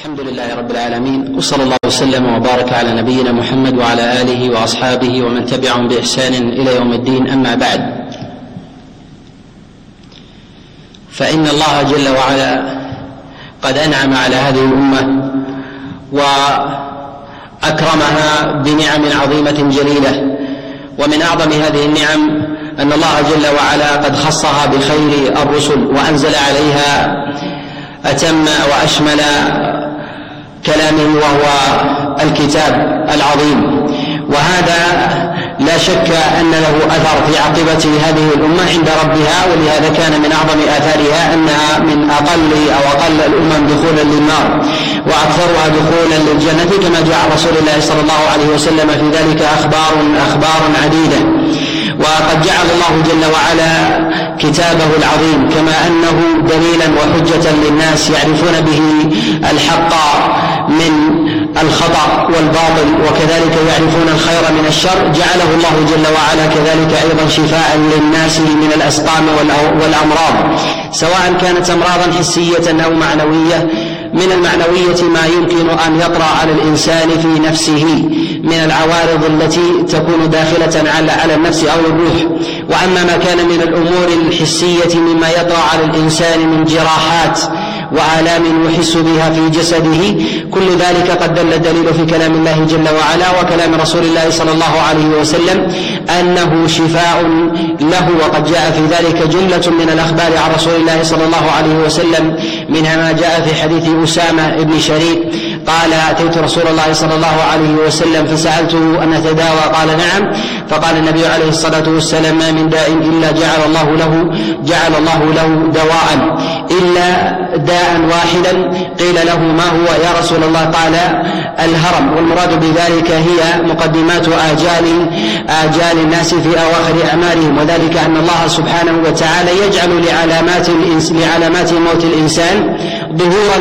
الحمد لله رب العالمين وصلى الله وسلم وبارك على نبينا محمد وعلى آله وأصحابه ومن تبعهم بإحسان إلى يوم الدين أما بعد. فإن الله جل وعلا قد أنعم على هذه الأمة وأكرمها بنعم عظيمة جليلة ومن أعظم هذه النعم أن الله جل وعلا قد خصها بخير الرسل وأنزل عليها أتم وأشمل كلامه وهو الكتاب العظيم. وهذا لا شك أن له أثر في عاقبة هذه الأمة عند ربها ولهذا كان من أعظم آثارها أنها من أقل أو أقل الأمم دخولا للنار وأكثرها دخولا للجنة كما جاء رسول الله صلى الله عليه وسلم في ذلك أخبار أخبار عديدة. وقد جعل الله جل وعلا كتابه العظيم كما أنه دليلا وحجة للناس يعرفون به الحق من الخطأ والباطل وكذلك يعرفون الخير من الشر. جعله الله جل وعلا كذلك أيضا شفاء للناس من الأسقام والأمراض سواء كانت امراضا حسية أو معنوية. من المعنوية ما يمكن أن يطرأ على الإنسان في نفسه من العوارض التي تكون داخلة على على النفس أو الروح. وأما ما كان من الأمور الحسية مما يطرأ على الإنسان من جراحات وآلام يحس بها في جسده. كل ذلك قد دل الدليل في كلام الله جل وعلا وكلام رسول الله صلى الله عليه وسلم أنه شفاء له. وقد جاء في ذلك جملة من الأخبار عن رسول الله صلى الله عليه وسلم منها ما جاء في حديث أسامة بن شريك. قال أتيت رسول الله صلى الله عليه وسلم فسألته أن أتداوى؟ قال نعم. فقال النبي عليه الصلاة والسلام ما من داء إلا جعل الله له جعل الله له دواء إلا داء واحدا قيل له ما هو يا رسول الله؟ قال الهرم. والمراد بذلك هي مقدمات آجال آجال الناس في أواخر أعمالهم. وذلك أن الله سبحانه وتعالى يجعل لعلامات لعلامات موت الإنسان ظهورا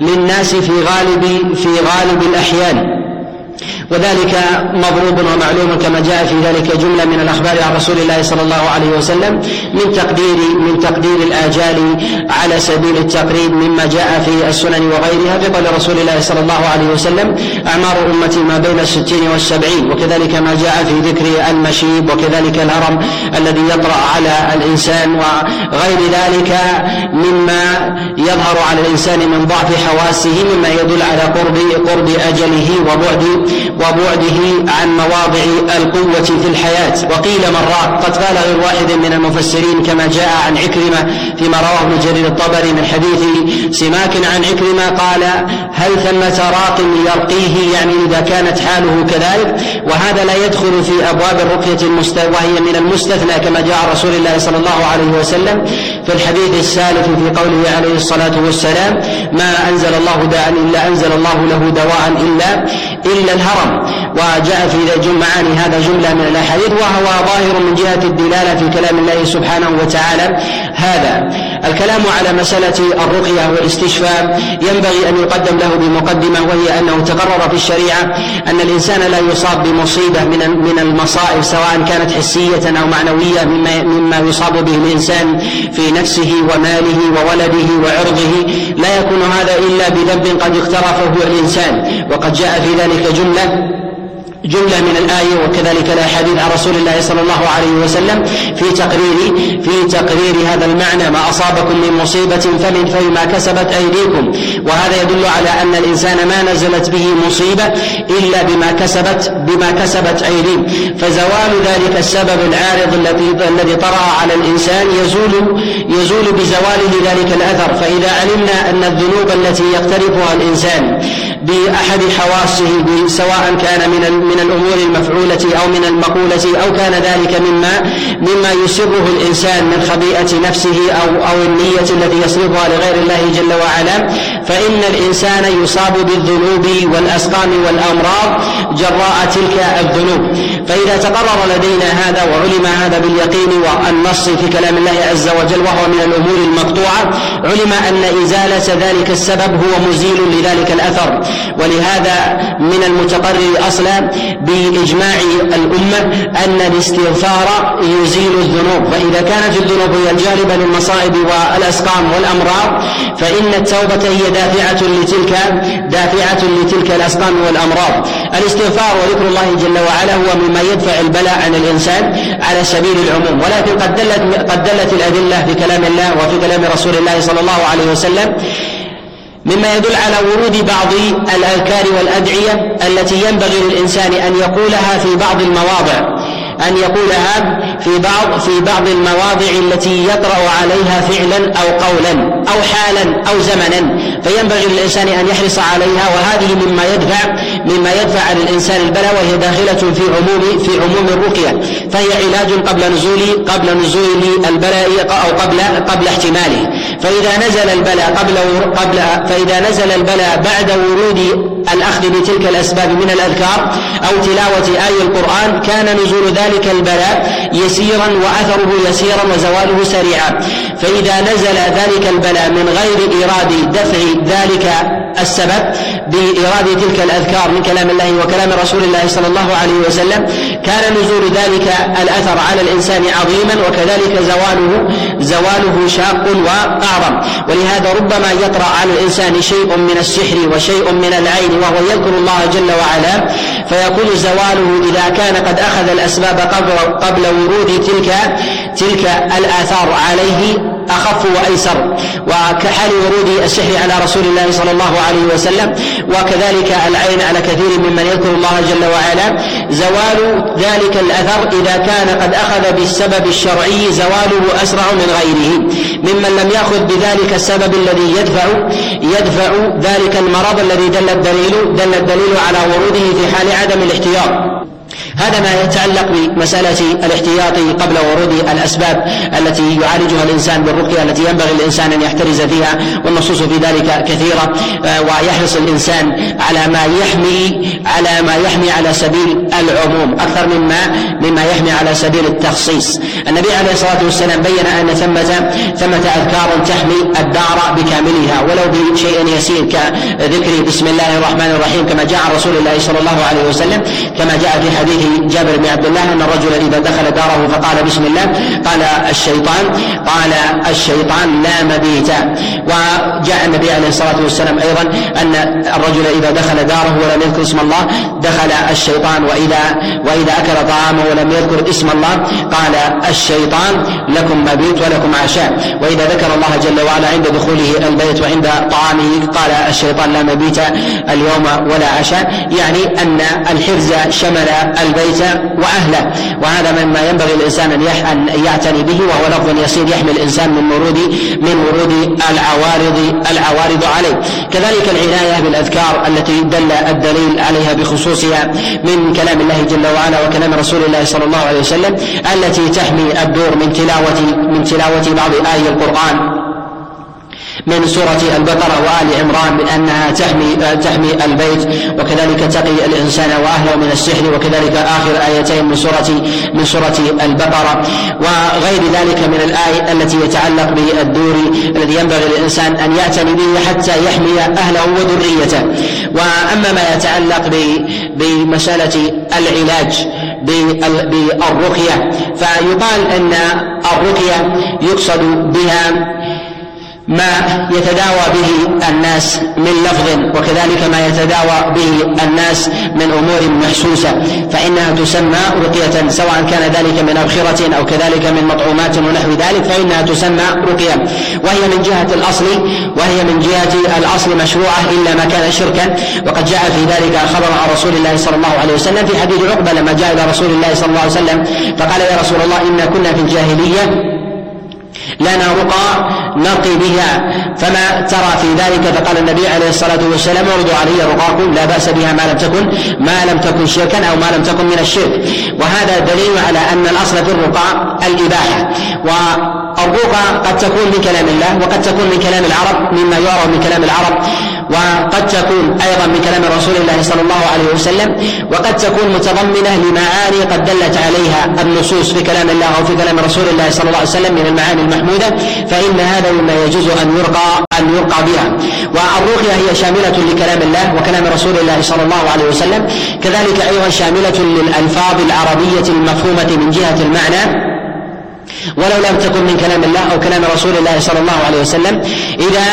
للناس في غالب في غالب الأحيان. وذلك مضروب ومعلوم كما جاء في ذلك جملة من الأخبار عن رسول الله صلى الله عليه وسلم من تقدير من تقدير الآجال على سبيل التقريب مما جاء في السنن وغيرها بقول رسول الله صلى الله عليه وسلم أعمار أمتي ما بين الستين والسبعين وكذلك ما جاء في ذكر المشيب وكذلك الهرم الذي يطرأ على الإنسان وغير ذلك مما يظهر على الإنسان من ضعف حواسه مما يدل على قرب قرب أجله وبعد وبعده عن مواضع القوة في الحياة. وقيل مرات قد قال غير واحد من المفسرين كما جاء عن عكرمة فيما رواه ابن جرير الطبري من حديث سماك عن عكرمة قال هل ثمة راق يرقيه؟ يعني إذا كانت حاله كذلك. وهذا لا يدخل في أبواب الرقية وهي من المستثنى كما جاء رسول الله صلى الله عليه وسلم في الحديث السالف في قوله عليه الصلاة والسلام ما أنزل الله داء إلا أنزل الله له دواء إلا إلا الهرم. وجاء في معاني هذا جملة من الأحاديث وهو ظاهر من جهة الدلالة في كلام الله سبحانه وتعالى. هذا الكلام على مسألة الرقية والاستشفاء ينبغي أن يقدم له بمقدمة وهي أنه تقرر في الشريعة أن الإنسان لا يصاب بمصيبة من من المصائب سواء كانت حسية أو معنوية مما مما يصاب به الإنسان في نفسه وماله وولده وعرضه. لا يكون هذا إلا بذنب قد اقترفه الإنسان. وقد جاء في ذلك جملة جملة من الآية وكذلك الأحاديث عن رسول الله صلى الله عليه وسلم في تقرير في تقرير هذا المعنى ما أصابكم من مصيبة فمن فيما كسبت أيديكم وهذا يدل على أن الإنسان ما نزلت به مصيبة إلا بما كسبت بما كسبت أيديهم فزوال ذلك السبب العارض الذي الذي طرأ على الإنسان يزول يزول بزواله ذلك الأثر. فإذا علمنا أن الذنوب التي يقترفها الإنسان بأحد حواسه سواء كان من من الأمور المفعولة أو من المقولة أو كان ذلك مما مما يسره الإنسان من خبيئة نفسه أو أو النية التي يصرفها لغير الله جل وعلا. فإن الإنسان يصاب بالذنوب والأسقام والأمراض جراء تلك الذنوب. فإذا تقرر لدينا هذا وعلم هذا باليقين والنص في كلام الله عز وجل وهو من الأمور المقطوعة علم أن إزالة ذلك السبب هو مزيل لذلك الأثر. ولهذا من المتقرر أصلا بإجماع الأمة أن الاستغفار يزيل الذنوب. فإذا كانت الذنوب هي الجالبة للمصائب والأسقام والأمراض فإن التوبة هي دافعة لتلك دافعة لتلك الأسقام والأمراض. الاستغفار وذكر الله جل وعلا هو مما يدفع البلاء عن الإنسان على سبيل العموم. ولكن قد دلت قد دلت الأدلة في كلام الله وفي كلام رسول الله صلى الله عليه وسلم مما يدل على ورود بعض الأذكار والأدعية التي ينبغي للإنسان أن يقولها في بعض المواضع. أن يقولها في بعض في بعض المواضع التي يطرأ عليها فعلا أو قولا أو حالا أو زمنا. فينبغي للإنسان أن يحرص عليها وهذه مما يدفع مما يدفع عن الإنسان البلاء وهي داخلة في عموم في عموم الرقية. فهي علاج قبل نزول قبل نزول البلاء أو قبل قبل احتماله. فإذا نزل البلاء قبل قبل فإذا نزل البلاء بعد ورود الأخذ بتلك الأسباب من الأذكار أو تلاوة آي القرآن كان نزول ذلك البلاء يسيرا وأثره يسيرا وزواله سريعا. فإذا نزل ذلك البلاء من غير إيراد دفع ذلك السبب بإرادة تلك الأذكار من كلام الله وكلام رسول الله صلى الله عليه وسلم كان نزول ذلك الأثر على الإنسان عظيما وكذلك زواله زواله شاق وأعظم ولهذا ربما يطرأ على الإنسان شيء من السحر وشيء من العين وهو يذكر الله جل وعلا فيكون زواله إذا كان قد أخذ الأسباب قبل, قبل ورود تلك تلك الآثار عليه. أخف وأيسر. وكحال ورود السحر على رسول الله صلى الله عليه وسلم. وكذلك العين على كثير ممن يذكر الله جل وعلا. زوال ذلك الأثر إذا كان قد أخذ بالسبب الشرعي زواله أسرع من غيره. ممن لم يأخذ بذلك السبب الذي يدفع يدفع ذلك المرض الذي دل الدليل دل الدليل على وروده في حال عدم الاحتياط. هذا ما يتعلق بمسألة الاحتياط قبل ورود الأسباب التي يعالجها الإنسان بالرقية التي ينبغي الإنسان أن يحترز فيها والنصوص في ذلك كثيرة آه، ويحرص الإنسان على ما يحمي على ما يحمي على سبيل العموم أكثر مما مما يحمي على سبيل التخصيص. النبي عليه الصلاة والسلام بين أن ثمة ثمة أذكار تحمي الدار بكاملها ولو بشيء يسير كذكر بسم الله الرحمن الرحيم كما جاء رسول الله صلى الله عليه وسلم كما جاء في حديث جابر بن عبد الله أن الرجل إذا دخل داره فقال بسم الله قال الشيطان قال الشيطان لا مبيت. وجاء النبي عليه الصلاة والسلام أيضا أن الرجل إذا دخل داره ولم يذكر اسم الله دخل الشيطان وإذا وإذا أكل طعامه ولم يذكر اسم الله قال الشيطان لكم مبيت ولكم عشاء. وإذا ذكر الله جل وعلا عند دخوله البيت وعند طعامه قال الشيطان لا مبيت اليوم ولا عشاء. يعني أن الحرز شمل البيت وأهله. وهذا مما ينبغي الإنسان أن يعتني به وهو لفظ يسير يحمي الإنسان من ورود من ورود العوارض العوارض عليه. كذلك العناية بالأذكار التي دل الدليل عليها بخصوصها من كلام الله جل وعلا وكلام رسول الله صلى الله عليه وسلم التي تحمي الدور من تلاوة من تلاوة بعض آي القرآن. من سورة البقرة وآل عمران من أنها تحمي تحمي البيت وكذلك تقي الإنسان وأهله من السحر وكذلك آخر آيتين من سورة من سورة البقرة. وغير ذلك من الآية التي يتعلق بالدور الذي ينبغي للإنسان أن يعتني به حتى يحمي أهله وذريته. وأما ما يتعلق بمسألة العلاج بالرقية فيقال أن الرقية يقصد بها ما يتداوى به الناس من لفظ وكذلك ما يتداوى به الناس من أمور محسوسة. فإنها تسمى رقية سواء كان ذلك من أبخرة أو كذلك من مطعومات ونحو ذلك فإنها تسمى رقية. وهي من جهة الأصل وهي من جهة الأصل مشروعة إلا ما كان شركا. وقد جاء في ذلك خبر عن رسول الله صلى الله عليه وسلم في حديث عقبة لما جاء إلى رسول الله صلى الله عليه وسلم فقال يا رسول الله إنا كنا في الجاهلية لنا رقى نرقي بها. فما ترى في ذلك فقال النبي عليه الصلاة والسلام اعرضوا علي رقاكم لا بأس بها ما لم تكن ما لم تكن شركا أو ما لم تكن من الشرك. وهذا دليل على أن الأصل في الرقى الإباحة. والرقى قد تكون من كلام الله وقد تكون من كلام العرب مما يعرف من كلام العرب. وقد تكون أيضا من كلام رسول الله صلى الله عليه وسلم وقد تكون متضمنة لمعاني قد دلت عليها النصوص في كلام الله أو في كلام رسول الله صلى الله عليه وسلم من المعاني المحمودة فإن هذا مما يجوز أن يرقى أن يرقى بها. والرقية هي شاملة لكلام الله وكلام رسول الله صلى الله عليه وسلم كذلك أيضا شاملة للألفاظ العربية المفهومة من جهة المعنى. ولو لم تكن من كلام الله أو كلام رسول الله صلى الله عليه وسلم إذا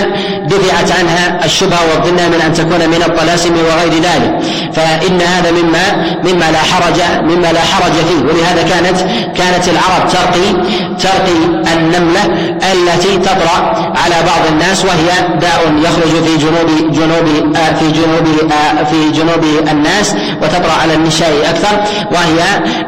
دفعت عنها الشبهة والظنة من أن تكون من الطلاسم وغير ذلك. فإن هذا مما مما لا حرج مما لا حرج فيه. ولهذا كانت كانت العرب ترقي ترقي النملة التي تطرأ على بعض الناس وهي داء يخرج في جنوب جنوب آه، في جنوب آه، في جنوب الناس وتطرأ على النساء أكثر وهي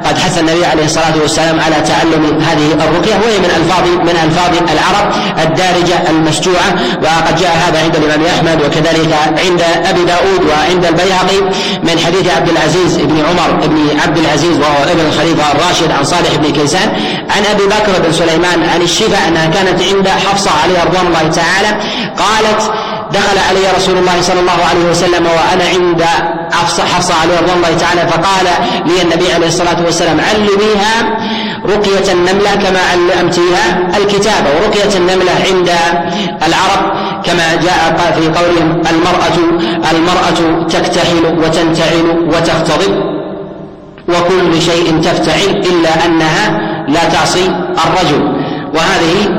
قد حث النبي عليه الصلاة والسلام على تعلم هذه الرقية. وهي من ألفاظ من ألفاظ العرب الدارجة المسجوعة وقد جاء هذا عند الإمام أحمد وكذلك عند أبي داود وعند البيهقي من حديث عبد العزيز بن عمر بن عبد العزيز وهو ابن الخليفة الراشد عن صالح بن كيسان. عن أبي بكر بن سليمان عن الشفاء أنها كانت عند حفصة عليه رضوان الله تعالى قالت دخل علي رسول الله صلى الله عليه وسلم وأنا عند حفصه حفصة عليه رضوان الله تعالى فقال لي النبي عليه الصلاة والسلام علميها رقية النملة كما علمتيها الكتابة ورقية النملة عند العرب كما جاء في قولهم المرأة المرأة تكتحل وتنتعل وتختضب وكل شيء تفتعل إلا أنها لا تعصي الرجل. وهذه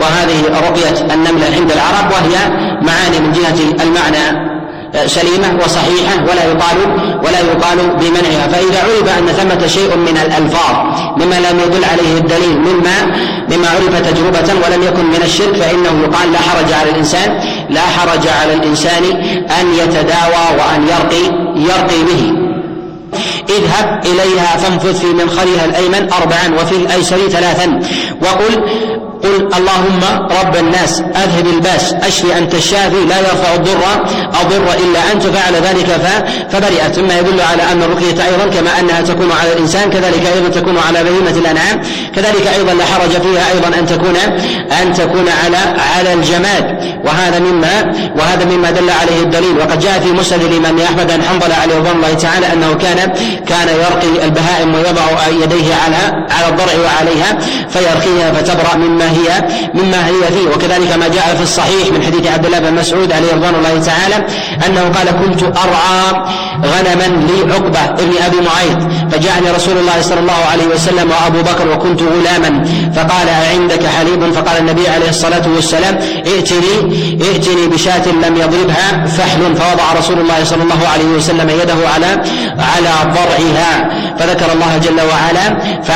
وهذه رقية النملة عند العرب وهي معاني من جهة المعنى سليمة وصحيحة ولا يقال ولا يقال بمنعها. فإذا عرف أن ثمة شيء من الألفاظ مما لم يدل عليه الدليل مما مما عرف تجربة ولم يكن من الشرك فإنه يقال لا حرج على الإنسان لا حرج على الإنسان أن يتداوى وأن يرقي يرقي به. اذهب إليها فانفذ في منخرها الأيمن أربعا وفي الأيسر ثلاثا. وقل قل اللهم رب الناس أذهب الباس أشفي أنت الشافي لا يرفع الضر أضر إلا أنت فعل ذلك فبرئت ثم يدل على أن الرقية أيضا كما أنها تكون على الإنسان كذلك أيضا تكون على بهيمة الأنعام كذلك أيضا لا حرج فيها أيضا أن تكون أن تكون على على الجماد وهذا مما وهذا مما دل عليه الدليل وقد جاء في مسند الإمام أحمد بن حنظلة عليه رضوان الله تعالى أنه كان كان يرقي البهائم ويضع يديه على على الضرع وعليها فيرقيها فتبرأ مما هي مما هي فيه. وكذلك ما جاء في الصحيح من حديث عبد الله بن مسعود عليه رضوان الله تعالى أنه قال كنت أرعى غنما لعقبه ابن أبي معيط. فجاءني رسول الله صلى الله عليه وسلم وأبو بكر وكنت غلاما. فقال عندك حليب؟ فقال النبي عليه الصلاة والسلام ائتني ائتني بشاة لم يضربها فحل. فوضع رسول الله صلى الله عليه وسلم يده على على ضرعها. فذكر الله جل وعلا ف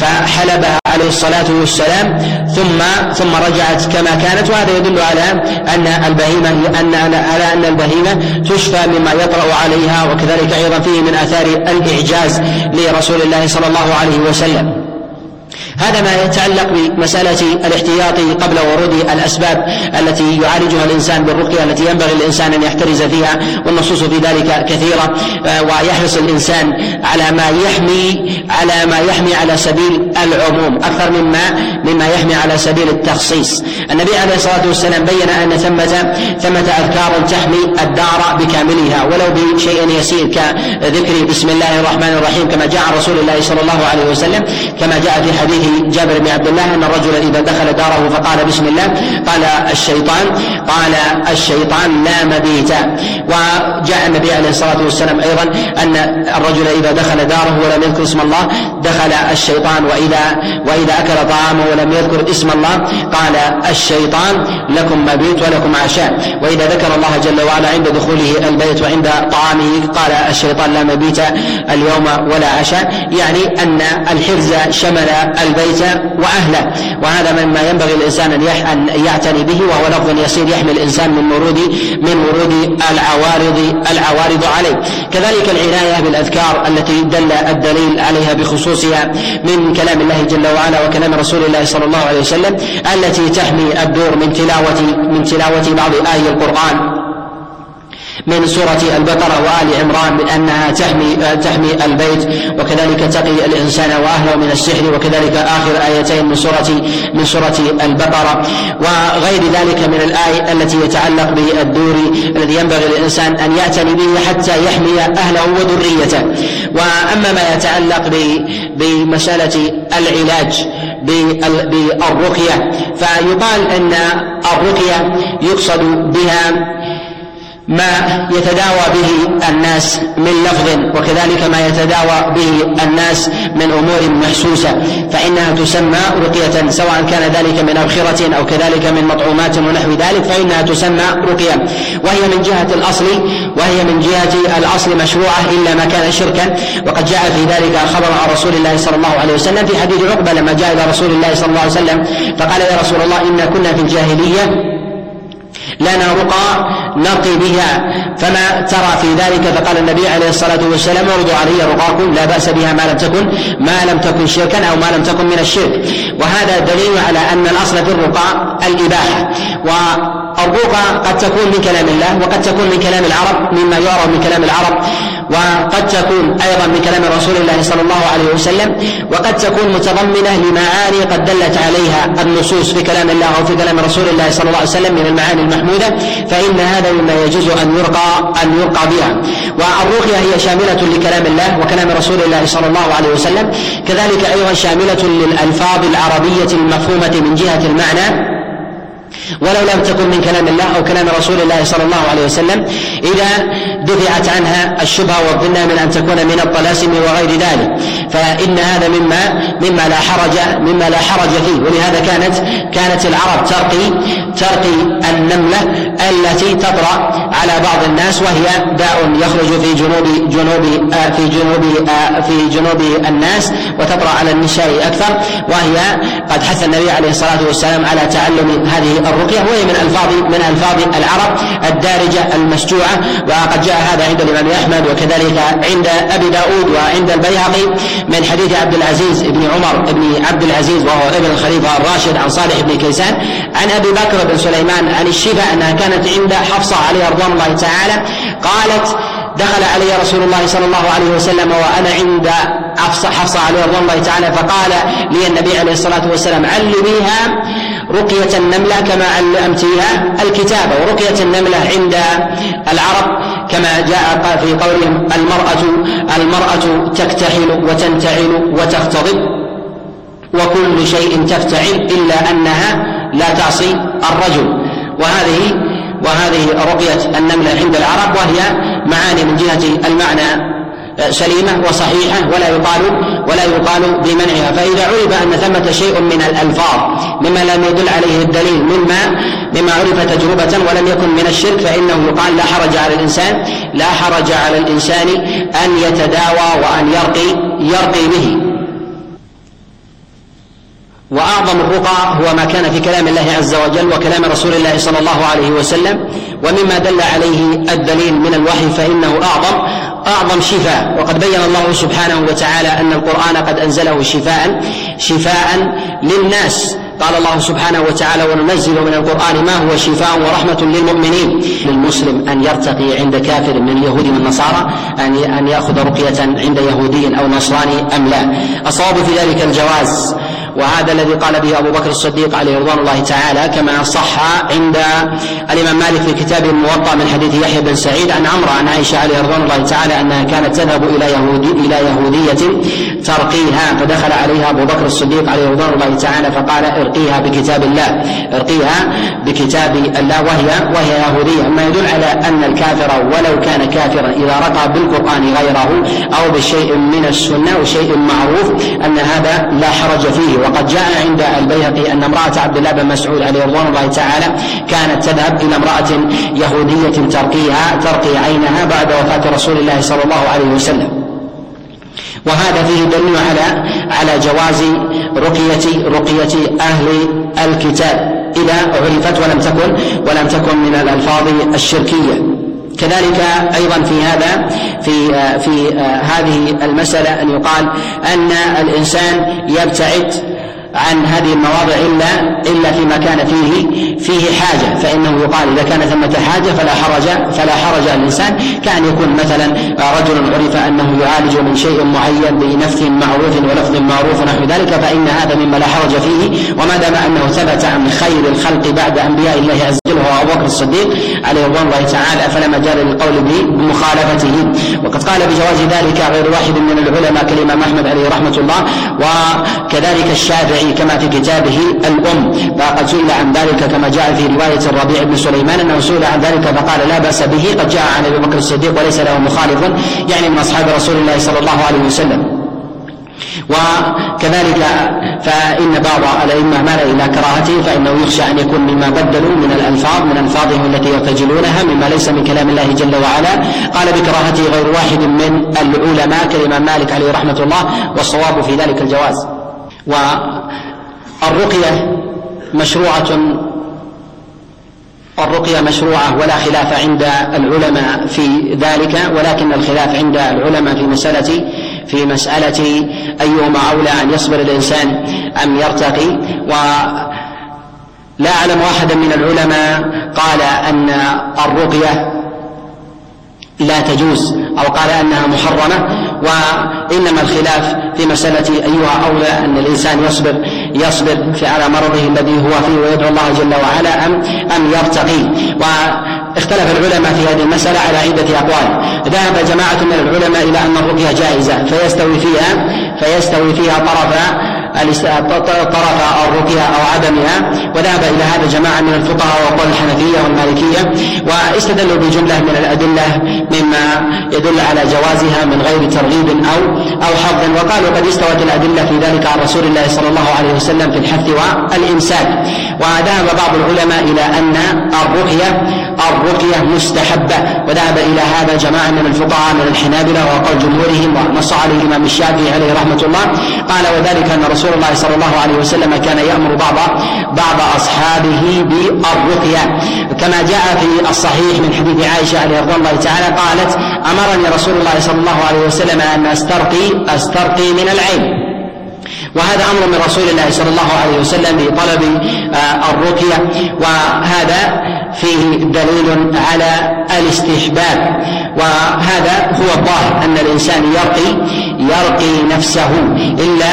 فحلبها عليه الصلاة والسلام ثم ثم رجعت كما كانت وهذا يدل على أن البهيمة أن على أن البهيمة تشفى مما يطرأ عليها وكذلك أيضا فيه من آثار الإعجاز لرسول الله صلى الله عليه وسلم. هذا ما يتعلق بمسألة الاحتياط قبل ورود الأسباب التي يعالجها الإنسان بالرقية التي ينبغي الإنسان أن يحترز فيها والنصوص في ذلك كثيرة آه، ويحرص الإنسان على ما يحمي على ما يحمي على سبيل العموم أكثر مما مما يحمي على سبيل التخصيص. النبي عليه الصلاة والسلام بين أن ثمة ثمة أذكار تحمي الدار بكاملها ولو بشيء يسير كذكر بسم الله الرحمن الرحيم كما جاء رسول الله صلى الله عليه وسلم كما جاء في حديث جابر بن عبد الله أن الرجل إذا دخل داره فقال بسم الله. قال الشيطان قال الشيطان لا مبيت. وجاء النبي عليه الصلاة والسلام أيضا أن الرجل إذا دخل داره ولم يذكر اسم الله دخل الشيطان. وإذا وإذا أكل طعامه ولم يذكر اسم الله قال الشيطان لكم مبيت ولكم عشاء. وإذا ذكر الله جل وعلا عند دخوله البيت وعند طعامه قال الشيطان لا مبيت اليوم ولا عشاء. يعني أن الحرز شمل البيت. وأهله. وهذا مما ينبغي الإنسان أن يعتني به وهو لفظ يسير يحمي الإنسان من ورود من ورود العوارض العوارض عليه. كذلك العناية بالأذكار التي دل الدليل عليها بخصوصها من كلام الله جل وعلا وكلام رسول الله صلى الله عليه وسلم التي تحمي الدور من تلاوة من تلاوة بعض اي القرآن. من سورة البقرة وآل عمران من أنها تحمي تحمي البيت وكذلك تقي الإنسان وأهله من السحر وكذلك آخر آيتين من سورة من سورة البقرة. وغير ذلك من الآية التي يتعلق بالدور الذي ينبغي للإنسان أن يعتني به حتى يحمي أهله وذريته. وأما ما يتعلق بمسألة العلاج بالرقية فيقال أن الرقية يقصد بها ما يتداوى به الناس من لفظ وكذلك ما يتداوى به الناس من أمور محسوسة فإنها تسمى رقية سواء كان ذلك من أبخرة أو كذلك من مطعومات ونحو ذلك فإنها تسمى رقية. وهي من جهة الأصل وهي من جهة الأصل مشروعة إلا ما كان شركا. وقد جاء في ذلك خبر عن رسول الله صلى الله عليه وسلم في حديث عقبة لما جاء إلى رسول الله صلى الله عليه وسلم فقال يا رسول الله إنا كنا في الجاهلية لنا رقى نرقي بها. فما ترى في ذلك فقال النبي عليه الصلاة والسلام اعرضوا علي رقاكم لا بأس بها ما لم تكن ما لم تكن شركا أو ما لم تكن من الشرك. وهذا دليل على أن الأصل في الرقى الإباحة. والرقى قد تكون من كلام الله وقد تكون من كلام العرب مما يعرف من كلام العرب وقد تكون أيضا من كلام رسول الله صلى الله عليه وسلم وقد تكون متضمنة لمعاني قد دلت عليها النصوص في كلام الله أو في كلام رسول الله صلى الله عليه وسلم من المعاني المحمودة فإن هذا مما يجوز أن يرقى أن يرقى بها. والرقية هي شاملة لكلام الله وكلام رسول الله صلى الله عليه وسلم كذلك أيضا شاملة للألفاظ العربية المفهومة من جهة المعنى. ولو لم تكن من كلام الله أو كلام رسول الله صلى الله عليه وسلم إذا دفعت عنها الشبهة والظنة من أن تكون من الطلاسم وغير ذلك. فإن هذا مما مما لا حرج مما لا حرج فيه. ولهذا كانت كانت العرب ترقي ترقي النملة التي تطرأ على بعض الناس وهي داء يخرج في جنوب جنوب آه، في جنوب آه، في جنوب الناس وتطرأ على النساء أكثر وهي قد حث النبي عليه الصلاة والسلام على تعلم هذه الرقية وهي من ألفاظ من ألفاظ العرب الدارجة المسجوعة وقد جاء هذا عند الإمام أحمد وكذلك عند أبي داود وعند البيهقي من حديث عبد العزيز بن عمر بن عبد العزيز وهو ابن الخليفة الراشد عن صالح بن كيسان. عن أبي بكر بن سليمان عن الشفاء أنها كانت عند حفصة عليها رضوان الله تعالى قالت دخل علي رسول الله صلى الله عليه وسلم وأنا عند حفصه عليه رضوان الله تعالى فقال لي النبي عليه الصلاة والسلام علميها رقية النملة كما علمتيها الكتابة ورقية النملة عند العرب كما جاء في قولهم المرأة المرأة تكتحل وتنتعل وتختضب وكل شيء تفتعل إلا أنها لا تعصي الرجل. وهذه وهذه رقية النملة عند العرب وهي معاني من جهة المعنى سليمة وصحيحة ولا يقال ولا يقال بمنعها. فإذا عرف أن ثمة شيء من الألفاظ مما لم يدل عليه الدليل مما مما عرف تجربة ولم يكن من الشرك فإنه يقال لا حرج على الإنسان لا حرج على الإنسان أن يتداوى وأن يرقي يرقي به. وأعظم الرقى هو ما كان في كلام الله عز وجل وكلام رسول الله صلى الله عليه وسلم ومما دل عليه الدليل من الوحي فإنه أعظم أعظم شفاء. وقد بين الله سبحانه وتعالى أن القرآن قد أنزله شفاء شفاء للناس. قال الله سبحانه وتعالى وننزل من القرآن ما هو شفاء ورحمة للمؤمنين. للمسلم أن يرتقي عند كافر من اليهود والنصارى أن أن يأخذ رقية عند يهودي أو نصراني أم لا. الصواب في ذلك الجواز. وهذا الذي قال به أبو بكر الصديق عليه رضوان الله تعالى كما صح عند الإمام مالك في كتاب الموطأ من حديث يحيى بن سعيد عن عمرو عن عائشة عليه رضوان الله تعالى أنها كانت تذهب إلى يهودي إلى يهودية ترقيها فدخل عليها أبو بكر الصديق عليه رضوان الله تعالى فقال ارقيها بكتاب الله. ارقيها بكتاب الله وهي وهي يهودية. ما يدل على أن الكافر ولو كان كافرا إذا رقى بالقرآن غيره أو بشيء من السنة وشيء معروف أن هذا لا حرج فيه. وقد جاء عند البيهقي أن امرأة عبد الله بن مسعود عليه رضوان الله تعالى كانت تذهب إلى امرأة يهودية ترقيها ترقي عينها بعد وفاة رسول الله صلى الله عليه وسلم. وهذا فيه دليل على على جواز رقية رقية أهل الكتاب إذا عرفت ولم تكن ولم تكن من الألفاظ الشركية. كذلك أيضا في هذا في في هذه المسألة أن يقال أن الإنسان يبتعد عن هذه المواضع الا إلا فيما كان فيه فيه حاجة. فإنه يقال إذا كان ثمة حاجة فلا حرج فلا حرج الإنسان كأن يكون مثلا رجل عرف أنه يعالج من شيء معين بنفث معروف ولفظ معروف ونحو ذلك فإن هذا مما لا حرج فيه وما دام أنه ثبت عن خير الخلق بعد أنبياء الله عز وجل وهو أبو بكر الصديق عليه رضوان الله تعالى فلا مجال للقول بمخالفته. وقد قال بجواز ذلك غير واحد من العلماء كالإمام أحمد عليه رحمة الله وكذلك الشافعي كما في كتابه الأم. فقد سئل عن ذلك كما جاء في رواية الربيع بن سليمان أنه سئل عن ذلك فقال لا بأس به قد جاء عن أبي بكر الصديق وليس له مخالف يعني من أصحاب رسول الله صلى الله عليه وسلم. وكذلك فإن بعض الأئمة مال إلى كراهته فإنه يخشى أن يكون مما بدلوا من الألفاظ من ألفاظهم التي يرتجلونها مما ليس من كلام الله جل وعلا. قال بكراهته غير واحد من العلماء كالإمام مالك عليه رحمة الله والصواب في ذلك الجواز. والرقية مشروعة الرقية مشروعة ولا خلاف عند العلماء في ذلك ولكن الخلاف عند العلماء في مسألة في مسألة أيهما أولى أن يصبر الإنسان أم يرتقي. ولا أعلم أحدا من العلماء قال أن الرقية لا تجوز أو قال أنها محرمة وإنما الخلاف في مسألة أيها أولى أن الإنسان يصبر يصبر في على مرضه الذي هو فيه ويدعو الله جل وعلا أم أم يرتقي. واختلف العلماء في هذه المسألة على عدة أقوال. ذهب جماعة من العلماء إلى أن الرقية جائزة فيستوي فيها فيستوي فيها طرف طرف الرقية أو عدمها وذهب إلى هذا جماعة من الفقهاء وقال الحنفية والمالكية واستدلوا بجملة من الأدلة مما يدل على جوازها من غير ترغيب أو أو حظ وقالوا قد استوت الأدلة في ذلك عن رسول الله صلى الله عليه وسلم في الحث والإمساك. وذهب بعض العلماء إلى أن الرقية الرقية مستحبة وذهب إلى هذا جماعة من الفقهاء من الحنابلة وقال جمهورهم ونص عليه الإمام الشافعي عليه رحمة الله قال وذلك أن رسول الله صلى الله عليه وسلم كان يأمر بعض بعض أصحابه بالرقية كما جاء في الصحيح من حديث عائشة عليه رضي الله تعالى قالت أمرني رسول الله صلى الله عليه وسلم أن أسترقي أسترقي من العين وهذا أمر من رسول الله صلى الله عليه وسلم بطلب الرقيه وهذا فيه دليل على الاستحباب وهذا هو الظاهر أن الإنسان يرقي يرقي نفسه إلا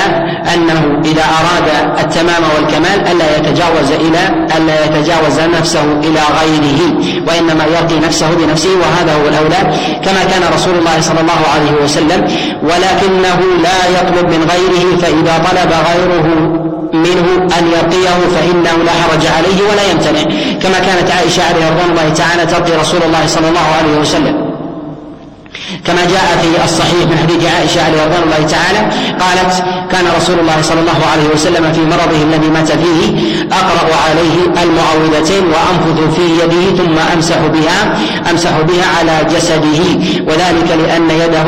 أنه إذا أراد التمام والكمال ألا يتجاوز إلى ألا يتجاوز نفسه إلى غيره وإنما يرقي نفسه بنفسه وهذا هو الأولى. كما كان رسول الله صلى الله عليه وسلم ولكنه لا يطلب من غيره فإذا طلب غيره منه أن يرقيه فإنه لا حرج عليه ولا يمتنع. كما كانت عائشة عليه رضوان الله تعالى ترقي رسول الله صلى الله عليه وسلم. كما جاء في الصحيح من حديث عائشة عليه الله تعالى قالت كان رسول الله صلى الله عليه وسلم في مرضه الذي مات فيه أقرأ عليه المعوذتين وأنفض في يده ثم أمسح بها أمسح بها على جسده وذلك لأن يده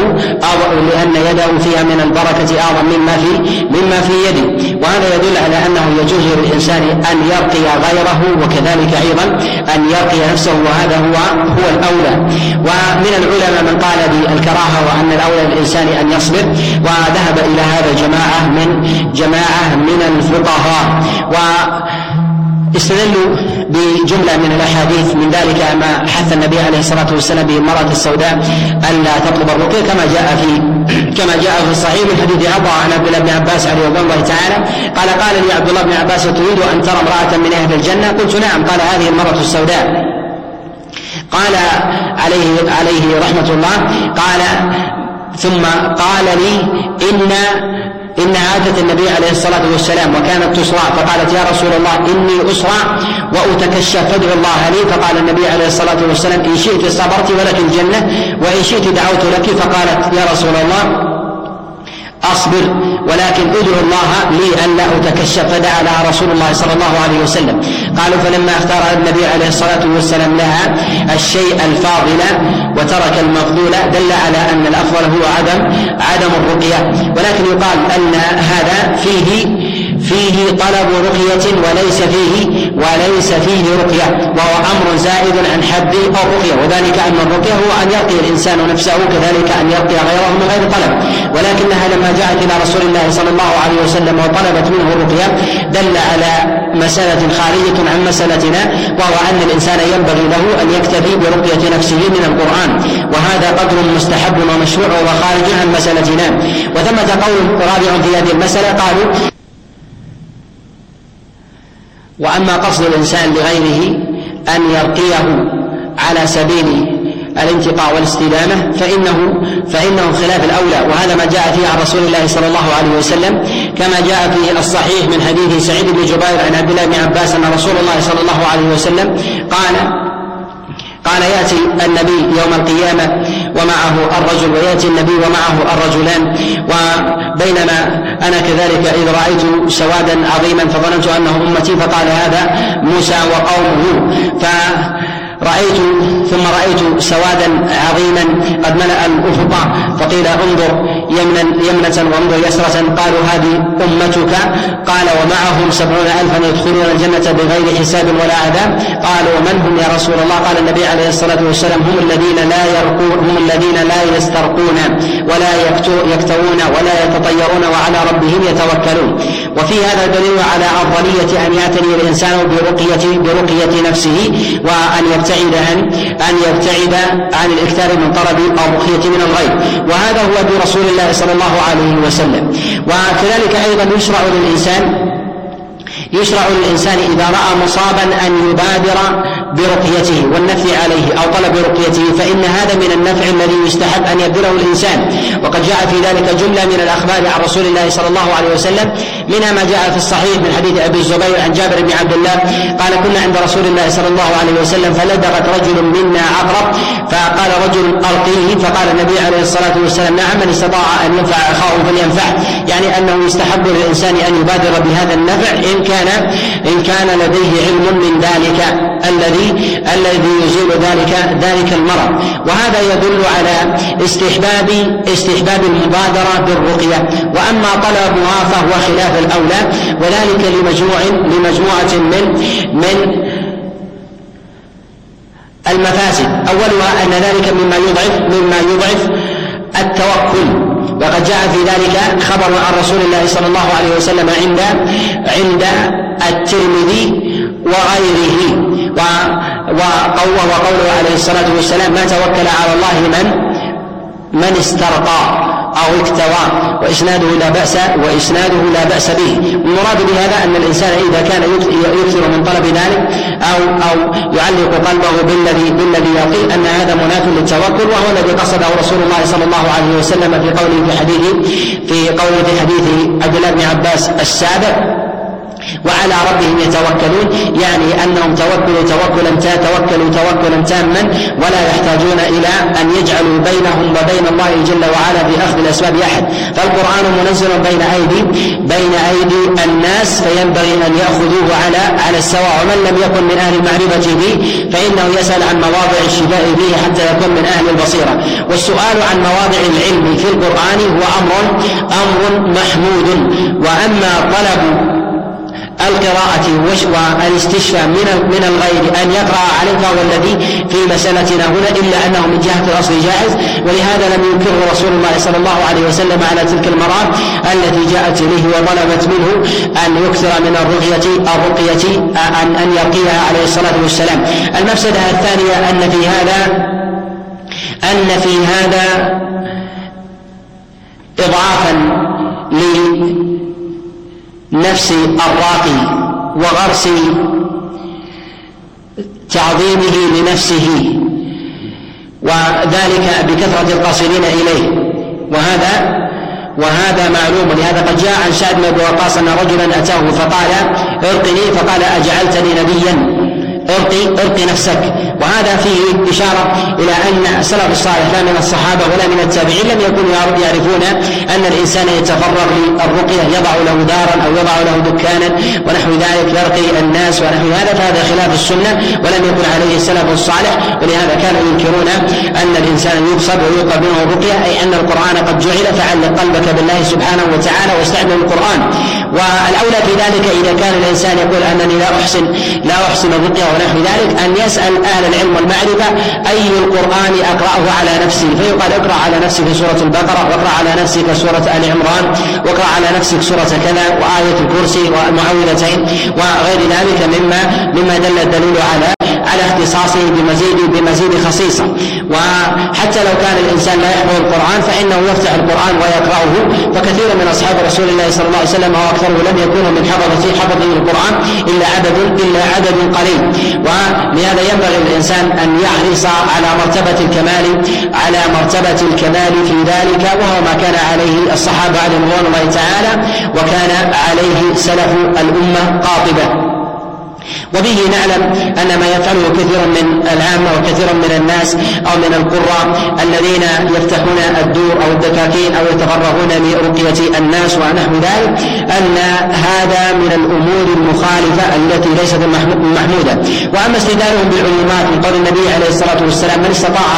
لأن يده فيها من البركة أعظم مما في مما في يده. وهذا يدل على أنه يجوز للإنسان أن يرقي غيره وكذلك أيضا أن يرقي نفسه وهذا هو هو الأولى. ومن العلماء من قال بالكراهة وأن الأولى للإنسان أن يصبر وذهب إلى هذا جماعة من جماعة من الفقهاء. و استدلوا بجملة من الأحاديث من ذلك ما حث النبي عليه الصلاة والسلام به المرأة السوداء ألا تطلب الرقية كما جاء في كما جاء في الصحيح من حديث عطاء عن عبد الله بن عباس عليه رضي الله تعالى قال قال لي عبد الله بن عباس تريد أن ترى امرأة من أهل الجنة؟ قلت نعم. قال هذه المرأة السوداء. قال عليه عليه رحمة الله قال ثم قال لي إن إنها أتت النبي عليه الصلاة والسلام وكانت تصرع فقالت يا رسول الله إني أسرع وأتكشف فادعو الله لي فقال النبي عليه الصلاة والسلام إن شئت صبرت ولك الجنة وإن شئت دعوت لك فقالت يا رسول الله أصبر ولكن ادعو الله لي ألا أتكشف. فدعا لها رسول الله صلى الله عليه وسلم. قالوا فلما اختار النبي عليه الصلاة والسلام لها الشيء الفاضل وترك المفضول دل على أن الأفضل هو عدم عدم الرقية. ولكن يقال أن هذا فيه فيه طلب رقية وليس فيه وليس فيه رقية. وهو أمر زائد عن حد الرقية. وذلك أن الرقية هو أن يرقي الإنسان نفسه كذلك أن يرقي غيره من غير طلب. ولكنها لما جاءت إلى رسول الله صلى الله عليه وسلم وطلبت منه الرقية دل على مسألة خارجة عن مسألتنا وهو أن الإنسان ينبغي له أن يكتفي برقية نفسه من القرآن. وهذا قدر مستحب ومشروع وخارج عن مسألتنا. وثمة قول رابع في هذه المسألة قالوا وأما قصد الإنسان لغيره أن يرقيه على سبيل الانتقاء والاستدامة فانه فإنه خلاف الأولى. وهذا ما جاء فيه عن رسول الله صلى الله عليه وسلم كما جاء في الصحيح من حديث سعيد بن جبير عن عبد الله بن عباس أن رسول الله صلى الله عليه وسلم قال قال يأتي النبي يوم القيامة ومعه الرجل ويأتي النبي ومعه الرجلان. وبينما أنا كذلك إذ رأيت سوادا عظيما فظننت أنه أمتي فقال هذا موسى وقومه. ف رأيت ثم رأيت سوادا عظيما قد ملأ الأفق. فقيل انظر يمنا يمنة وانظر يسرة. قالوا هذه أمتك. قال ومعهم سبعون ألفا يدخلون الجنة بغير حساب ولا عذاب قالوا ومن هم يا رسول الله؟ قال النبي عليه الصلاة والسلام هم الذين لا يرقون هم الذين لا يسترقون ولا يكتوون ولا يتطيرون وعلى ربهم يتوكلون. وفي هذا دليل على أفضلية أن يعتني الإنسان برقية برقية نفسه وأن يبتعد عن أن يبتعد عن الإكثار من طلب الرقية من الغير وهذا هو دين رسول الله صلى الله عليه وسلم. وكذلك أيضا يشرع للإنسان يشرع للإنسان إذا رأى مصابا أن يبادر برقيته والنفي عليه أو طلب رقيته فإن هذا من النفع الذي يستحب أن يبذله الإنسان. وقد جاء في ذلك جملة من الأخبار عن رسول الله صلى الله عليه وسلم منها ما جاء في الصحيح من حديث أبي الزبير عن جابر بن عبد الله قال كنا عند رسول الله صلى الله عليه وسلم فلدغت رجل منا عقرب فقال رجل ألقيه؟ فقال النبي عليه الصلاة والسلام نعم من استطاع أن ينفع أخاه فلينفعه. يعني أنه يستحب للإنسان أن يبادر بهذا النفع إن كان إن كان لديه علم من ذلك الذي الذي يزيل ذلك ذلك المرض. وهذا يدل على استحباب استحباب المبادرة بالرقية. وأما طلبها فهو خلاف الأولى. وذلك لمجموع لمجموعة من من المفاسد. أولها أن ذلك مما يضعف مما يضعف التوكل. وقد جاء في ذلك خبر عن رسول الله صلى الله عليه وسلم عند عند الترمذي وغيره. وقوله عليه الصلاة والسلام ما توكل على الله من من استرقى. أو اكتوى. وإسناده لا بأس وإسناده لا بأس به. المراد بهذا أن الإنسان إذا كان يكثر من طلب ذلك أو أو يعلق قلبه بالذي بالذي يعطيه أن هذا مناف للتوكل وهو الذي قصده رسول الله صلى الله عليه وسلم في قوله في حديث في قوله في حديث عبد الله بن عباس السابق. وعلى ربهم يتوكلون يعني أنهم توكلوا توكلا توكلوا توكلا تاما ولا يحتاجون إلى أن يجعلوا بينهم وبين الله جل وعلا في أخذ الأسباب أحد. فالقرآن منزل بين أيدي بين أيدي الناس فينبغي أن يأخذوه على على السواء. ومن لم يكن من أهل المعرفة به فإنه يسأل عن مواضع الشفاء فيه حتى يكون من أهل البصيرة. والسؤال عن مواضع العلم في القرآن هو أمر أمر محمود. وأما طلب القراءة والاستشفاء من من الغير أن يقرأ عليك هو الذي في مسألتنا هنا إلا أنه من جهة الأصل جائز. ولهذا لم ينكره رسول الله صلى الله عليه وسلم على تلك المرات التي جاءت إليه وطلبت منه أن يكثر من الرقية الرقية أن أن يرقيها عليه الصلاة والسلام. المفسدة الثانية أن في هذا أن في هذا إضعافا نفس الراقي وغرس تعظيمه لنفسه وذلك بكثرة القاصدين إليه. وهذا وهذا معلوم. ولهذا قد جاء عن سعد بن أبي وقاص أن رجلا أتاه فقال ارقني. فقال أجعلتني نبيا. ارقي ارقي نفسك. وهذا فيه إشارة إلى أن السلف الصالح لا من الصحابة ولا من التابعين لم يكونوا يعرفون أن الإنسان يتفرغ للرقية يضع له دارا أو يضع له دكانا ونحو ذلك يرقي الناس ونحو هذا فهذا خلاف السنة ولم يكن عليه السلف الصالح. ولهذا كانوا ينكرون أن الإنسان يقصد ويطلب منه الرقية أي أن القرآن قد جعل فعلق قلبك بالله سبحانه وتعالى واستعمل القرآن. والأولى في ذلك إذا كان الإنسان يقول أنني لا أحسن لا أحسن الرقية ونحو ذلك أن يسأل أهل العلم والمعرفة أي القرآن أقرأه على نفسي. فيقال اقرأ على نفسك سورة البقرة واقرأ على نفسك سورة آل عمران واقرأ على نفسك سورة كذا وآية الكرسي والمعوذتين وغير ذلك مما مما دل الدليل على على اختصاصه بمزيد بمزيد خصيصة. وحتى لو كان الإنسان لا يحفظ القرآن فإنه يفتح القرآن ويقرأه. فكثير من أصحاب رسول الله صلى الله عليه وسلم وأكثره لم يكونوا من حفظة حفظ القرآن إلا عدد إلا عدد قليل. ولهذا ينبغي للإنسان أن يحرص على مرتبة الكمال على مرتبة الكمال في ذلك. وهو ما كان عليه الصحابة عليهم رضوان الله تعالى. وكان عليه سلف الأمة قاطبة. وبه نعلم أن ما يفعله كثير من العامة وكثير من الناس أو من القراء الذين يفتحون الدور أو الدكاكين أو يتفرغون لرقية الناس ونحو ذلك أن هذا من الأمور المخالفة التي ليست محمودة. وأما استدلالهم بالعلومات من قول النبي عليه الصلاة والسلام من استطاع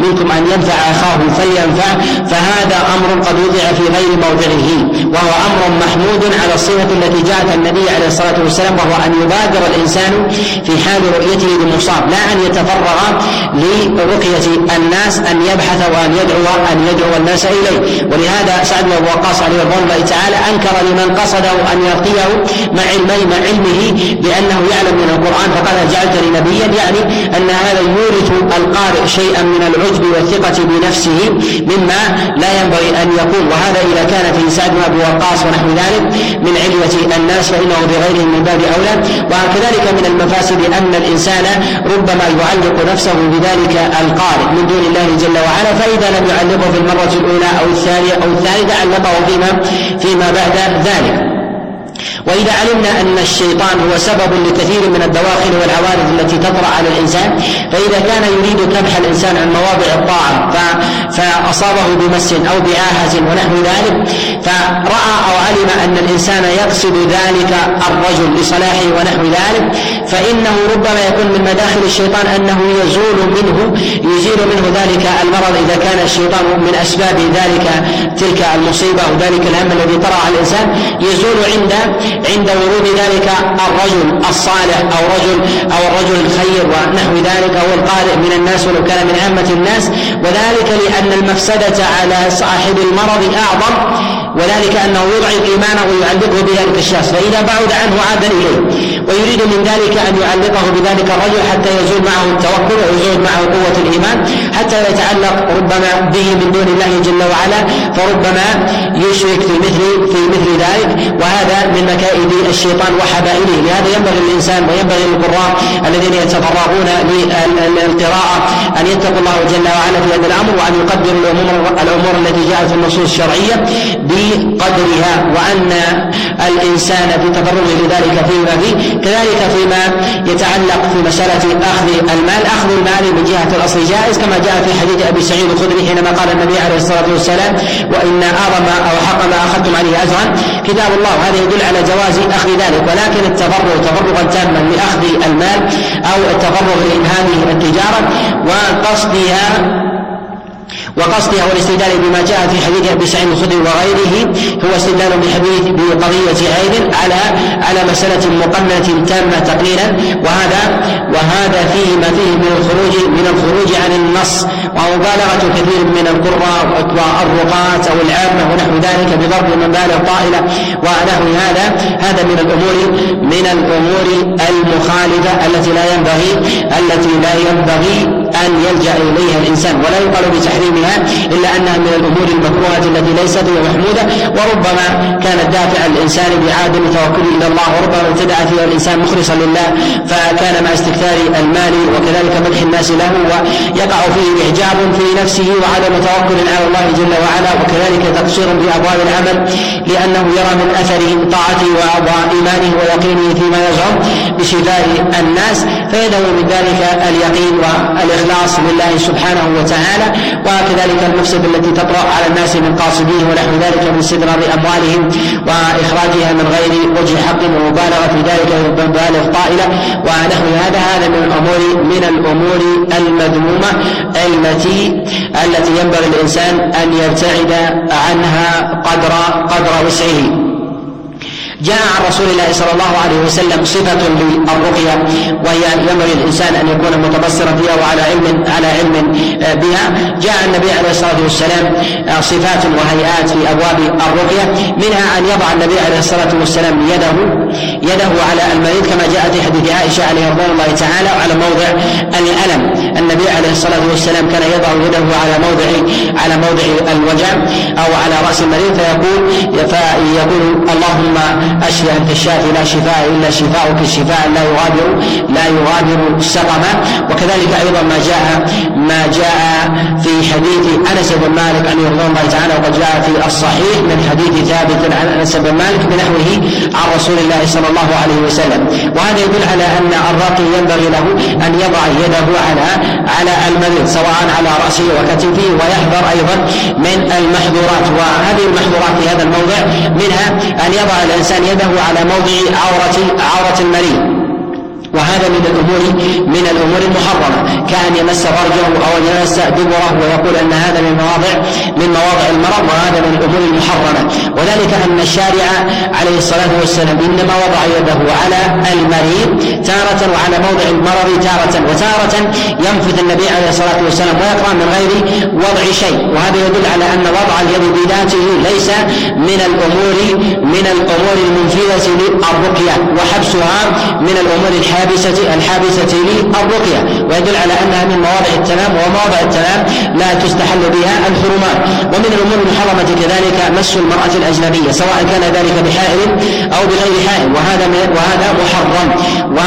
منكم أن ينفع أخاه فلينفع فهذا أمر قد وضع في غير موضعه وهو أمر محمود على الصفة التي جاءت النبي عليه الصلاة والسلام وهو أن يبادر الإنسان الإنسان في حال رؤيته للمصاب لا أن يتفرغ لرقية الناس أن يبحث وأن يدعو أن يدعو الناس إليه. ولهذا سعد بن وقاص عليه رضوان الله تعالى أنكر لمن قصده أن يرقيه مع علمه مع علمه بأنه يعلم من القرآن فقال جعلتني نبيا يعني أن هذا يورث القارئ شيئا من العجب والثقة بنفسه مما لا ينبغي أن يكون وهذا إذا كان في سعد بن وقاص ونحو ذلك من علية الناس فإنه بغيرهم من باب أولى. وكذلك من المفاسد أن الإنسان ربما يعلق نفسه بذلك القارئ من دون الله جل وعلا فإذا لم يعلقه في المرة الأولى أو الثانية أو الثالثة علقه فيما فيما بعد ذلك. وإذا علمنا أن الشيطان هو سبب لكثير من الدواخل والعوارض التي تطرأ على الإنسان فإذا كان يريد كبح الإنسان عن مواضع الطاعة فأصابه بمس أو بعاهة ونحو ذلك فرأى أو علم أن الإنسان يقصد ذلك الرجل لصلاحه ونحو ذلك فإنه ربما يكون من مداخل الشيطان أنه يزول منه يزيل منه ذلك المرض إذا كان الشيطان من أسباب ذلك تلك المصيبة أو ذلك الهم الذي طرأ على الإنسان يزول عند عند ورود ذلك الرجل الصالح أو رجل أو الرجل الخير ونحو ذلك أو القارئ من الناس ولو كان من عامة الناس. وذلك لأن المفسدة على صاحب المرض أعظم وذلك أنه يضعف إيمانه ويعلقه بذلك الشخص فإذا بعد عنه عاد إليه ويريد من ذلك أن يعلقه بذلك الرجل حتى يزول معه التوكل ويزول معه قوة الإيمان حتى يتعلق ربما به من دون الله جل وعلا فربما يشرك في مثل في مثل ذلك وهذا من مكائد الشيطان وحبائله لهذا ينبغي للإنسان وينبغي للقراء الذين يتفرغون للقراءة أن يتقوا الله جل وعلا في هذا الأمر وأن يقدروا الأمور الأمور التي جاءت في النصوص الشرعية بقدرها وأن الإنسان في تفرغه لذلك فيما فيه. كذلك فيما يتعلق في مسألة أخذ المال. أخذ المال من جهة الأصل جائز كما جاء في حديث أبي سعيد الخدري حينما قال النبي عليه الصلاة والسلام وإن أعظم أو حق ما أخذتم عليه أجرا كتاب الله هذا يدل على جواز أخذ ذلك ولكن التفرغ تفرغا تاما لأخذ المال أو التفرغ لهذه التجارة وقصدها وقصدها والاستدلال بما جاء في حديث أبي سعيد الخدري وغيره هو استدلال بحديث بقضيه عين على على مسألة مقننة تامة تقريرا وهذا وهذا فيه ما فيه من الخروج من الخروج عن النص ومبالغة كثير من القراء والرقاة أو العامة ونحو ذلك بضرب مبالغ طائله ونحو هذا. هذا من الأمور من الأمور المخالفة التي لا ينبغي التي لا ينبغي أن يلجأ إليها الإنسان ولا يقال بتحريمها إلا أنها من الأمور المكروهة التي ليست محمودة وربما كانت دافعا الإنسان بعدم توكله إلى الله وربما ابتدأ فيها الإنسان مخلصا لله فكان مع استكثار المال وكذلك مدح الناس له ويقع فيه إعجاب في نفسه وعدم توكل على الله جل وعلا وكذلك تقصير بأبواب العمل لأنه يرى من أثر طاعته وإيمانه ويقينه فيما يزعم بشفاء الناس فيدعو من ذلك اليقين والإخلاص. الإخلاص لله سبحانه وتعالى وكذلك المفسد التي تطرأ على الناس من قاصديه ونحو ذلك من استدرار أموالهم وإخراجها من غير وجه حق ومبالغة في ذلك مبالغ طائلة ونحو هذا هذا من الأمور من الأمور المذمومة التي التي ينبغي الإنسان أن يبتعد عنها قدر قدر وسعه. جاء عن رسول الله صلى الله عليه وسلم صفة للرقية وهي ينبغي الإنسان أن يكون متبصرا بها وعلى علم على علم آه، بها. جاء النبي عليه الصلاة والسلام آه، صفات وهيئات في أبواب الرقية منها أن يضع النبي عليه الصلاة والسلام يده يده على المريض كما جاء في حديث عائشة عليه رضوان الله تعالى وعلى موضع الألم. النبي عليه الصلاة والسلام كان يضع يده على موضع على موضع الوجع أو على رأس المريض فيقول فيقول اللهم أشفي أنت الشافي لا شفاء إلا شفاؤك شفاء لا يغادر لا يغادر سقما وكذلك أيضا ما جاء ما جاء في حديث أنس بن مالك ان يرضى الله تعالى وقد جاء في الصحيح من حديث ثابت عن أنس بن مالك بنحوه عن رسول الله صلى الله عليه وسلم. وهذا يدل على أن الراقي ينبغي له أن يضع يده على على المريض سواء على رأسه وكتفه ويحذر أيضا من المحظورات. وهذه المحظورات في هذا الموضع منها أن يضع الإنسان يده على موضع عورة عورة المريض. وهذا من الأمور من الأمور المحرمة. كأن يمس فرجه أو يمس دبره ويقول أن هذا من مواضع من مواضع المرض وهذا من الأمور المحرمة. وذلك أن الشارع عليه الصلاة والسلام إنما وضع يده على المريض تارة وعلى موضع المرض تارة. وتارة ينفذ النبي عليه الصلاة والسلام ويقرأ من غير وضع شيء. وهذا يدل على أن وضع اليد بذاته ليس من الأمور من الأمور المنفذة للرقية. وحبسها من الأمور الحادثه الحابسة الحابسة للرقية ويدل على أنها من مواضع التمام ومواضع التمام لا تستحل بها الحرمات. ومن الأمور المحرمة كذلك مس المرأة الأجنبية سواء كان ذلك بحائل أو بغير حائل وهذا وهذا محرم. و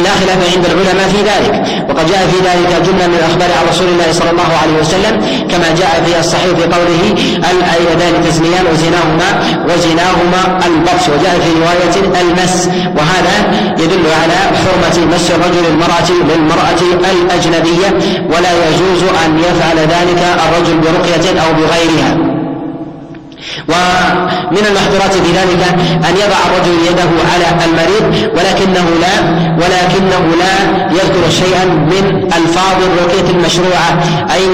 لا خلاف عند العلماء في ذلك. وقد جاء في ذلك جملة من الأخبار عن رسول الله صلى الله عليه وسلم كما جاء في الصحيح في قوله الأيدان تزنيان وزناهما وزناهما البطش وجاء في رواية المس وهذا يدل على حرمة مس الرجل المرأة للمرأة الأجنبية ولا يجوز أن يفعل ذلك الرجل برقية أو بغيرها. ومن المحظورات في ذلك أن يضع الرجل يده على المريض ولكنه لا ولكنه لا يذكر شيئا من ألفاظ الرقية المشروعة أي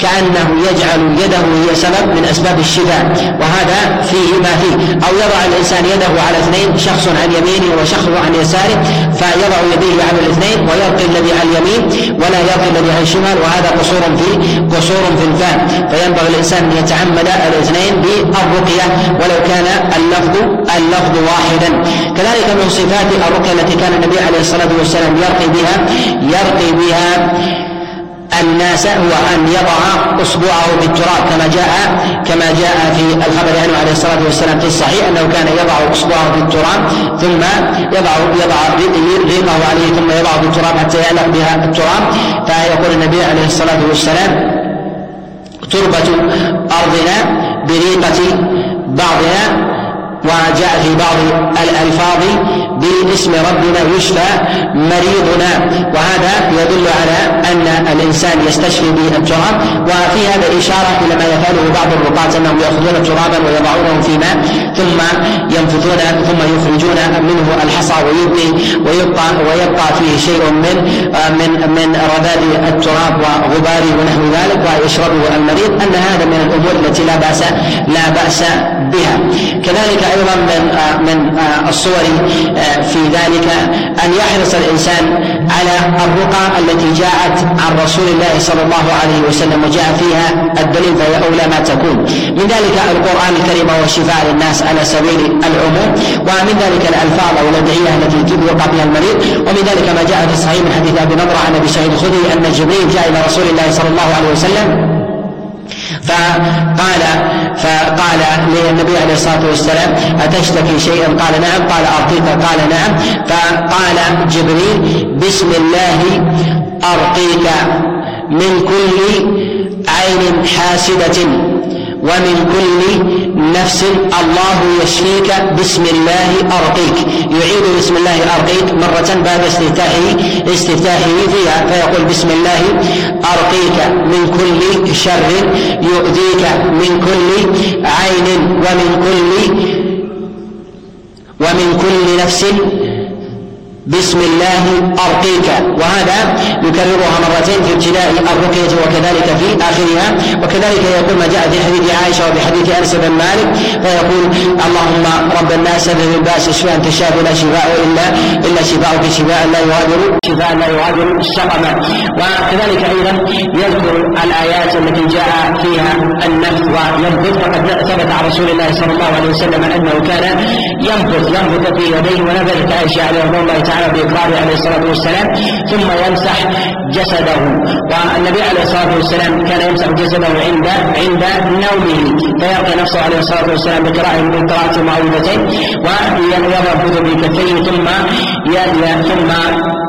كأنه يجعل يده هي سبب من أسباب الشفاء. وهذا فيه ما فيه. أو يضع الإنسان يده على اثنين شخص عن يمينه وشخص عن يساره فيضع يديه على الاثنين ويلقي الذي عن اليمين ولا يلقي الذي عن الشمال وهذا قصور في قصور في الفهم فينبغي الإنسان أن يتعمد الاثنين بالرقية ولو كان اللفظ اللفظ واحدا. كذلك من صفات الرقية التي كان النبي عليه الصلاة والسلام يرقي بها يرقي بها الناس هو أن يضع إصبعه في التراب كما جاء كما جاء في الخبر عنه عليه الصلاة والسلام في الصحيح أنه كان يضع إصبعه في التراب ثم يضع يضع ريقه عليه ثم يضع في التراب حتى يعلق بها التراب. فيقول النبي عليه الصلاة والسلام تربة أرضنا بريقة بعضها وجاء في بعض الألفاظ باسم ربنا يشفى مريضنا. وهذا يدل على أن الإنسان يستشفي به التراب وفي هذا إشارة إلى ما يفعله بعض الرقاة أنهم يأخذون ترابا ويضعونه في ماء ثم ينفثون ثم يخرجون منه الحصى ويبقي ويبقى ويبقى فيه شيء من من من رذاذ التراب وغباره ونحو ذلك. ويشربه المريض. أن هذا من الأمور التي لا بأس لا بأس بها. كذلك أيضا من من الصور في ذلك أن يحرص الإنسان على الرقى التي جاءت عن رسول الله صلى الله عليه وسلم وجاء فيها الدليل فهي أولى ما تكون. من ذلك القرآن الكريم وهو شفاء للناس على سبيل العموم ومن ذلك الألفاظ أو الأدعية التي يوقع بها المريض ومن ذلك ما جاء في الصحيح من حديث أبي نضرة عن أبي سعيد الخدري أن جبريل جاء إلى رسول الله صلى الله عليه وسلم فقال فقال للنبي عليه الصلاة والسلام أتشتكي شيئا؟ قال نعم. قال ارقيك قال نعم. فقال جبريل بسم الله أرقيك من كل عين حاسدة. ومن كل نفس الله يشفيك بسم الله أرقيك. يعيد بسم الله أرقيك مرة بعد استفتاحه استفتاحه فيها فيقول بسم الله أرقيك من كل شر يؤذيك من كل عين ومن كل ومن كل نفس بسم الله أرقيك. وهذا يكررها مرتين في ابتداء الرقية وكذلك في آخرها. وكذلك يقول ما جاء في حديث عائشة وفي حديث أنس بن مالك فيقول اللهم رب الناس اذهب الباس اشفاء أنت الشافي لا شفاء إلا إلا شفاءك شفاء لا يغادر شفاء لا يغادر سقما وكذلك أيضا يذكر الآيات التي جاء فيها النفث وينفث فقد ثبت عن رسول الله صلى الله عليه وسلم أنه كان ينفث ينفث في يديه. ونفذت عائشة عليه رضي الله تعالى تعالى بإقراره عليه الصلاة والسلام ثم يمسح جسده. والنبي عليه الصلاة والسلام كان يمسح جسده عند عند نومه فيرقي نفسه عليه الصلاة والسلام بقراءة بقراءة المعوذتين وينفذ بكفيه ثم ثم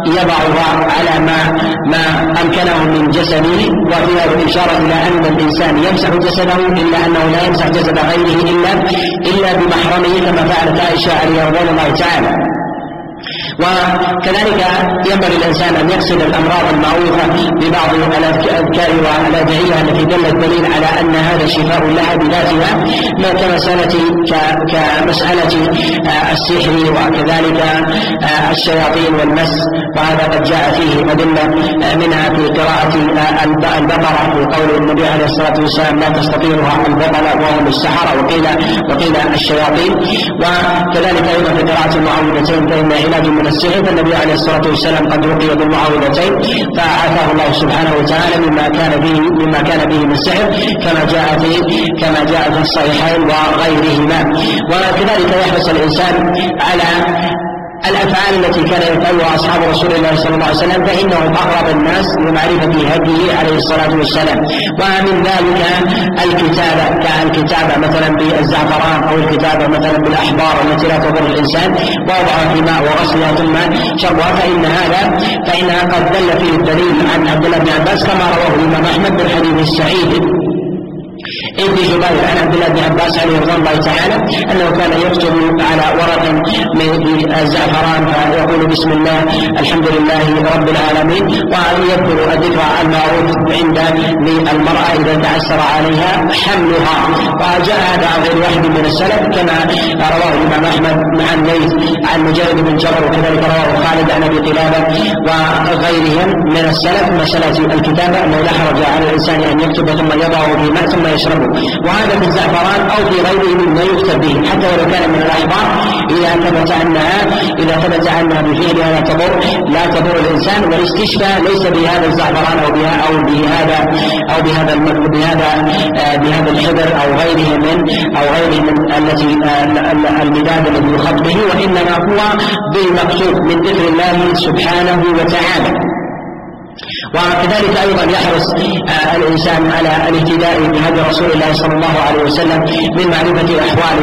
يضعها على ما ما أمكنه من جسده. وفيها الاشاره إلى أن الإنسان يمسح جسده إلا أنه لا يمسح جسد غيره الا إلا بمحرمه كما فعلت عائشة رضي الله تعالى. وكذلك ينبغي الإنسان أن يقصد الأمراض المعروفة ببعض الأذكار والادعيه التي دل الدليل على أن هذا شفاء لها بذاتها ما كمساله كمسألة آه، السحر وكذلك آه، الشياطين والمس وهذا قد جاء فيه ادله آه، منها في قراءة البقرة في قول النبي عليه الصلاة والسلام لا تستطيعها البطله وهم السحرة وقيل وقيل الشياطين. وكذلك أيضا في قراءة المعوذتين فإن علاج من السحر فالنبي عليه الصلاة والسلام قد رقي بالمعوذتين فعافاه الله سبحانه وتعالى مما كان به مما كان به من سحر كما جاء في كما جاء في الصحيحين وغيرهما. وكذلك يحرص الإنسان على الأفعال التي كان يفعلها أصحاب رسول الله صلى الله عليه وسلم فإنهم اقرب الناس لمعرفة هديه عليه الصلاة والسلام. ومن ذلك الكتابه كالكتابه مثلا بالزعفران أو الكتابه مثلا بالأحبار التي لا تضر الإنسان ووضعها في ماء وغسلها ثم شربها فإن هذا فإنها قد دل فيه الدليل عن عبد الله بن عباس كما رواه الإمام أحمد بالحديث السعيد ابن جبير عن عبد الله بن عباس عليه رضوان الله تعالى أنه كان يكتب على ورق من الزعفران فيقول بسم الله الحمد لله رب العالمين ويذكر الذكر المعروف عند للمرأة إذا تعسر عليها حملها. وجاء هذا عن غير واحد من السلف كما رواه الإمام أحمد عن ليث عن مجاهد بن جبر وكذلك رواه خالد عن أبي قلابة وغيرهم من السلف. مسألة الكتابة أنه لا حرج على الإنسان أن يكتب ثم يضعه في ثم يشربه وهذا في الزعفران أو في غيره مما يكتب به حتى ولو كان من الأحبار إذا ثبت أنها إذا ثبت أنها بفعلها لا تضر لا تضر الإنسان والاستشفاء ليس بهذا الزعفران أو بها أو بهذا أو بهذا بهذا آه، بهذا الحبر أو غيره من أو غيره من التي آه، المداد الذي يخط به وإنما هو بالمقصود من ذكر الله سبحانه وتعالى. وكذلك أيضا يحرص آه، الإنسان على الاهتداء بهدي رسول الله صلى الله عليه وسلم من معرفة أحوال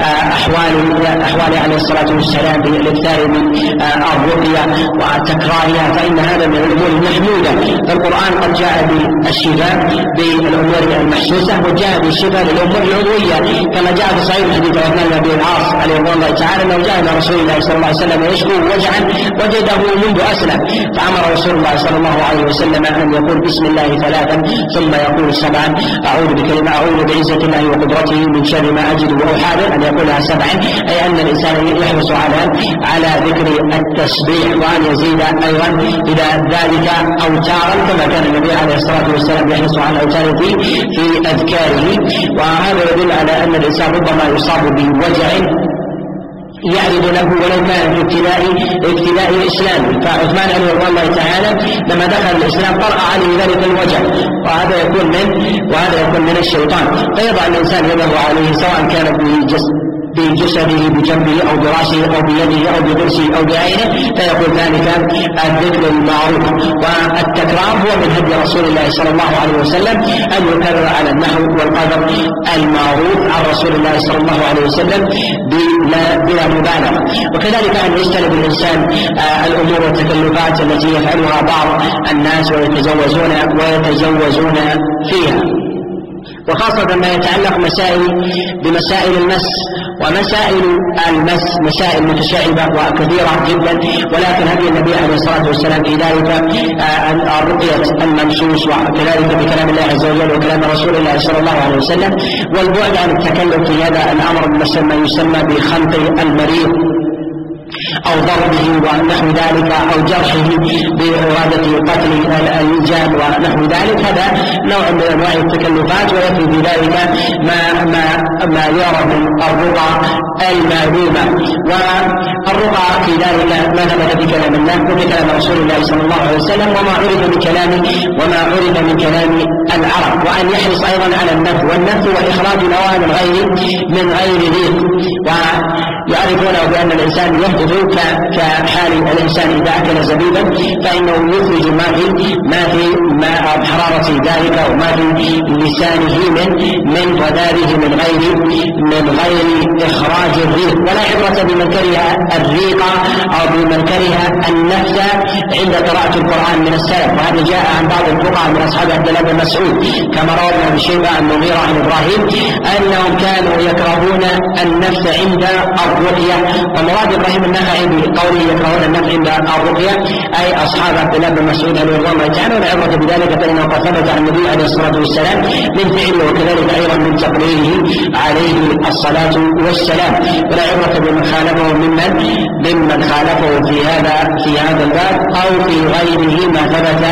آه، أحوال أحوال عليه الصلاة والسلام بالإكثار من آه، الرقيه وتكرارها فإن هذا من الأمور المحمودة. فالقران قد جاء بالشفاء بالأمور المحسوسة وجاء بالشفاء للأمور العضوية كما جاء في صحيح حديث عثمان بن ابي العاص عليه رضوان الله تعالى انه جاء إلى رسول الله صلى الله عليه وسلم يشكو وجعا وجده منذ أسلم. فأمر رسول الله صلى الله عليه وسلم ان يقول بسم الله ثلاثا ثم يقول سبعا أعوذ بكلمة أعوذ بعزة الله وقدرته من شر ما أجد وأحاذر أن يقولها سبعا أي أن الإنسان يحرص على على ذكر التسبيح وأن يزيد أيضا إلى ذلك أوتارا كما كان النبي عليه الصلاة والسلام يحرص على اوتاره في في أذكاره. وهذا يدل على أن الإنسان ربما يصاب بوجع يعرض له ولو كان في ابتداء ابتداء الإسلام. فعثمان رضي الله تعالى لما دخل الإسلام طرأ عليه ذلك الوجع وهذا يكون من وهذا يكون من الشيطان. فيضع الإنسان يده عليه سواء كان بجسده بجنبه أو برأسه أو بيده أو بضرسه أو بعينه فيقول ذلك الذكر المعروف. والتكرار هو من هدي رسول الله صلى الله عليه وسلم أن يكرر على النحو والقدر المعروف عن رسول الله صلى الله عليه وسلم بلا, بلا مبالغة. وكذلك أن يجتنب الإنسان آه، الأمور والتكلفات التي يفعلها بعض الناس ويتزوجون ويتزوجون فيها. وخاصة ما يتعلق مسائل بمسائل المس ومسائل المس مسائل متشعبة وكثيرة جدا. ولكن هدي النبي عليه الصلاة والسلام في ذلك آه، الرقية الممسوس وكذلك بكلام الله عز وجل وكلام رسول الله صلى الله عليه وسلم والبعد عن التكلف في هذا الأمر ما يسمى بخنق المريض. أو ضربه ونحو ذلك أو جرحه بإرادة قتل الإنجاب ونحو ذلك. هذا نوع من أنواع التكلفات ويكفي في ذلك ما ما ما يرى من الرقى المعلومة والرقى في ذلك ما ثبت كلام الله وفي كلام رسول الله صلى الله عليه وسلم وما عرف من كلام وما عرف من كلام العرب. وأن يحرص أيضا على النفي والنفي وإخراج نواة من غير من غير ريق ويعرفونه بأن الإنسان يحدث كحال الإنسان إذا أكل زبيبا فإنه يخرج ما في ما في ما حرارة ذلك وما في لسانه من من غداره من غير من غير إخراج الريق. ولا عبرة بمن كره الريق أو بمن كره النفس. عند قراءة القرآن من السلف وهذا جاء عن بعض الفقهاء من أصحاب عبد الله بن مسعود كما روى ابن شيبة عن المغيرة عن إبراهيم أنهم كانوا يكرهون النفس عند الرقية. ومراد إبراهيم النخعي بقوله يكرهون النفس عند الرقية أي أصحاب عبد الله بن مسعود رضي الله تعالى والعبرة بذلك فإنه قد ثبت عن النبي عليه الصلاة والسلام من فعله وكذلك أيضا من تقريره عليه الصلاة والسلام. ولا عبرة بمن خالفه ممن ممن خالفه في هذا في هذا الباب أو في غيره ما ثبت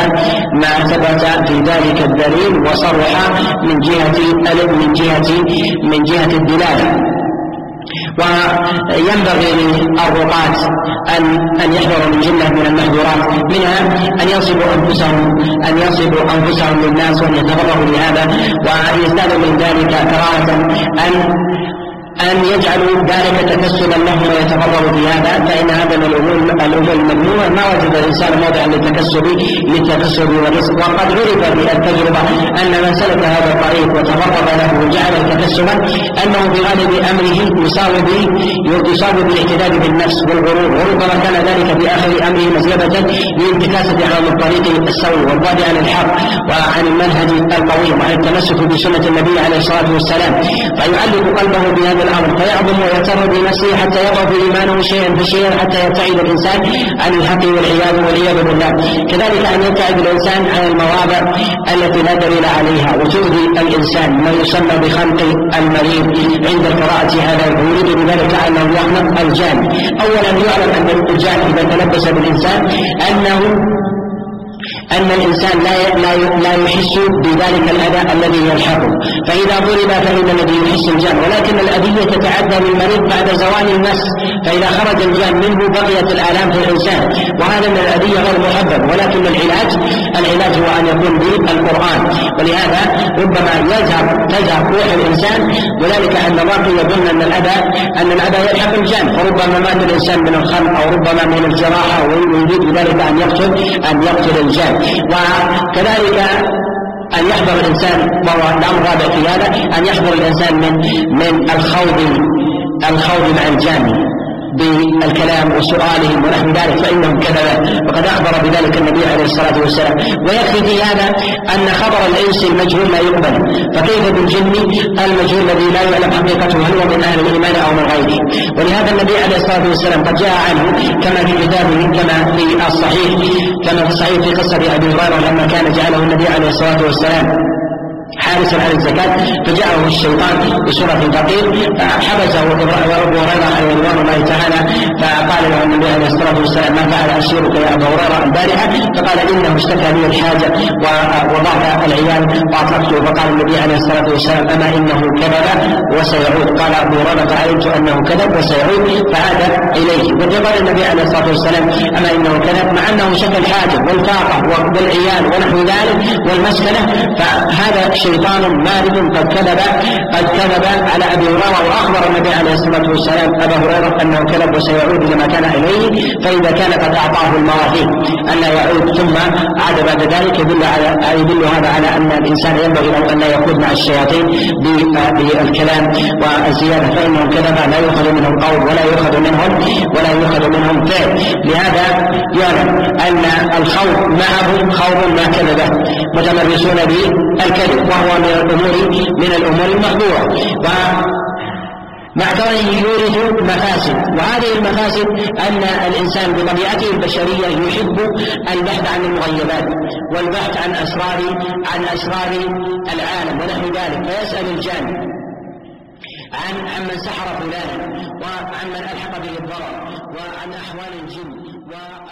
ما ثبت في ذلك الدليل وصرح من جهة من جهة من جهة الدلالة. وينبغي للرقاة أن أن يحذروا من جملة من المحظورات منها أن ينصبوا أنفسهم أن ينصبوا أنفسهم للناس وأن يتفرغوا لهذا ويزدادوا من ذلك كراهة أن أن يجعلوا ذلك تكسبا لهم ويتفرغوا في هذا فإن هذا من الأمور الممنوعة. ما وجد الإنسان موضعا للتكسب للتكسب والرزق. وقد عرف بالتجربة أن من سلك هذا الطريق وتفرغ له وجعل تكسبا أنه في غالب أمره يصاب يصاب بالاعتداد بالنفس والغرور. وربما كان ذلك في آخر أمره مسلبة لانتكاسة عن الطريق السوي والبعد عن الحق وعن المنهج القويم وعن التمسك بسنة النبي عليه الصلاة والسلام. فيعلق قلبه بهذا الأمر. فيعظم ويغتر بنفسه حتى يضعف إيمانه شيئا فشيئا حتى يبتعد الإنسان عن الحق والعياذ والعياذ بالله. كذلك أن يبتعد الإنسان عن المواضع التي لا دليل عليها وتؤذي الإنسان ما يسمى بخنق المريض. عند القراءة هذا ويريد بذلك أنه يخنق الجان. اولا يعلم أن الجان إذا تلبس بالإنسان أنه أن الإنسان لا لا يحس بذلك الأذى الذي يلحقه فإذا ضرب فإن الذي يحس الجان. ولكن الأذية تتعدى للمريض بعد زوال المس فإذا خرج الجان منه بقيت الآلام في الإنسان. وهذا من الأذية غير محبب. ولكن العلاج العلاج هو أن يكون بالقرآن. ولهذا ربما يذهب تذهب روح الإنسان. وذلك أن الراقي يظن أن الأذى أن الأذى يلحق الجان. فربما مات الإنسان من الخلق أو ربما من الجراحة. ويريد بذلك أن يقتل أن يقتل الجان. وكذلك أن يحضر الإنسان وهو الأمر الرابع في هذا أن يحضر الإنسان من من الخوض الخوض مع الجاني بالكلام وسؤالهم ونحو ذلك فإنهم كذبا. وقد أخبر بذلك النبي عليه الصلاة والسلام. ويكفي في هذا أن خبر الإنس المجهول لا يقبل. فكيف بالجن المجهول الذي لا يعلم حقيقته هل هو من أهل الإيمان أو من غيره؟ ولهذا النبي عليه الصلاة والسلام قد جاء عنه كما في كتابه كما في الصحيح كما في الصحيح في قصة أبي هريرة لما كان جعله النبي عليه الصلاة والسلام. حارسا على الزكاة فجاءه الشيطان بسورة فقير فحبسه ورب هريرة رضوان الله تعالى فقال له النبي عليه الصلاة والسلام ما فعل أسيرك يا أبا هريرة البارحة؟ فقال إنه اشتكى لي الحاجة وضعف العيال وأطلقته فقال النبي عليه الصلاة والسلام أما إنه كذب وسيعود. قال أبو هريرة علمت أنه كذب وسيعود فعاد إليه. وقال النبي عليه الصلاة والسلام أما إنه كذب مع أنه شكى الحاجة والفاقة والعيال ونحو ذلك والمسكنة فهذا شيطان مارد قد كذب قد كذب على أبي هريرة وأخبر النبي عليه الصلاة والسلام أبا هريرة أنه كذب وسيعود إلى ما كان إليه فإذا كان قد أعطاه المواثيق أن لا يعود ثم عاد بعد ذلك يدل على يدل هذا على أن الإنسان ينبغي له أن لا يخوض مع الشياطين بالكلام والزيادة فإنه كذب لا يؤخذ منه القول ولا يؤخذ منهم ولا يؤخذ منهم فعل. لهذا يعلم أن الخوض معهم خوض ما كذب متمرسون بالكذب. وهو من الأمور من الأمور المحظورة. مع كونه يورث مفاسد وهذه المفاسد أن الإنسان بطبيعته البشرية يحب البحث عن المغيبات والبحث عن أسرار عن أسرار العالم ونحو ذلك. فيسأل الجان عن عمن سحر فلانا وعن من ألحق به الضرر وعن أحوال الجن وعن